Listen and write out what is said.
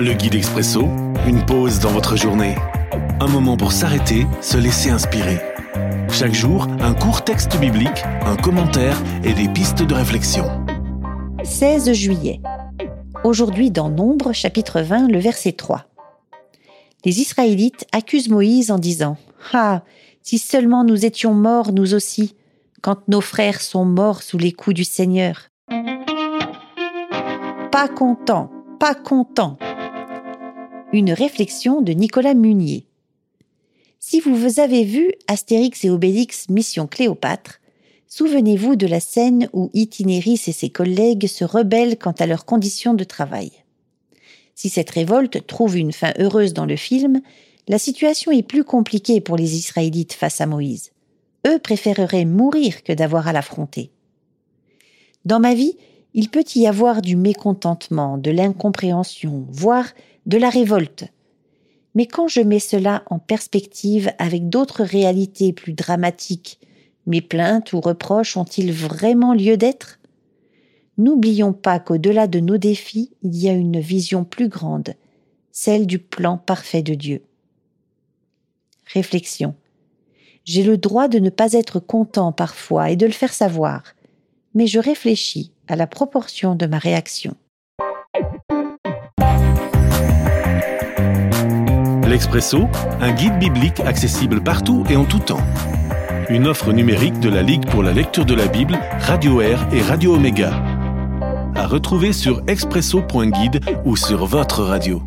Le guide expresso, une pause dans votre journée. Un moment pour s'arrêter, se laisser inspirer. Chaque jour, un court texte biblique, un commentaire et des pistes de réflexion. 16 juillet. Aujourd'hui dans Nombre, chapitre 20, le verset 3. Les Israélites accusent Moïse en disant Ah, si seulement nous étions morts nous aussi, quand nos frères sont morts sous les coups du Seigneur. Pas content, pas content. Une réflexion de Nicolas Munier. Si vous avez vu Astérix et Obélix Mission Cléopâtre, souvenez-vous de la scène où Itinéris et ses collègues se rebellent quant à leurs conditions de travail. Si cette révolte trouve une fin heureuse dans le film, la situation est plus compliquée pour les Israélites face à Moïse. Eux préféreraient mourir que d'avoir à l'affronter. Dans ma vie, il peut y avoir du mécontentement, de l'incompréhension, voire de la révolte. Mais quand je mets cela en perspective avec d'autres réalités plus dramatiques, mes plaintes ou reproches ont-ils vraiment lieu d'être? N'oublions pas qu'au-delà de nos défis, il y a une vision plus grande, celle du plan parfait de Dieu. Réflexion. J'ai le droit de ne pas être content parfois et de le faire savoir, mais je réfléchis à la proportion de ma réaction. L'Expresso, un guide biblique accessible partout et en tout temps. Une offre numérique de la Ligue pour la lecture de la Bible, Radio Air et Radio Omega. À retrouver sur expresso.guide ou sur votre radio.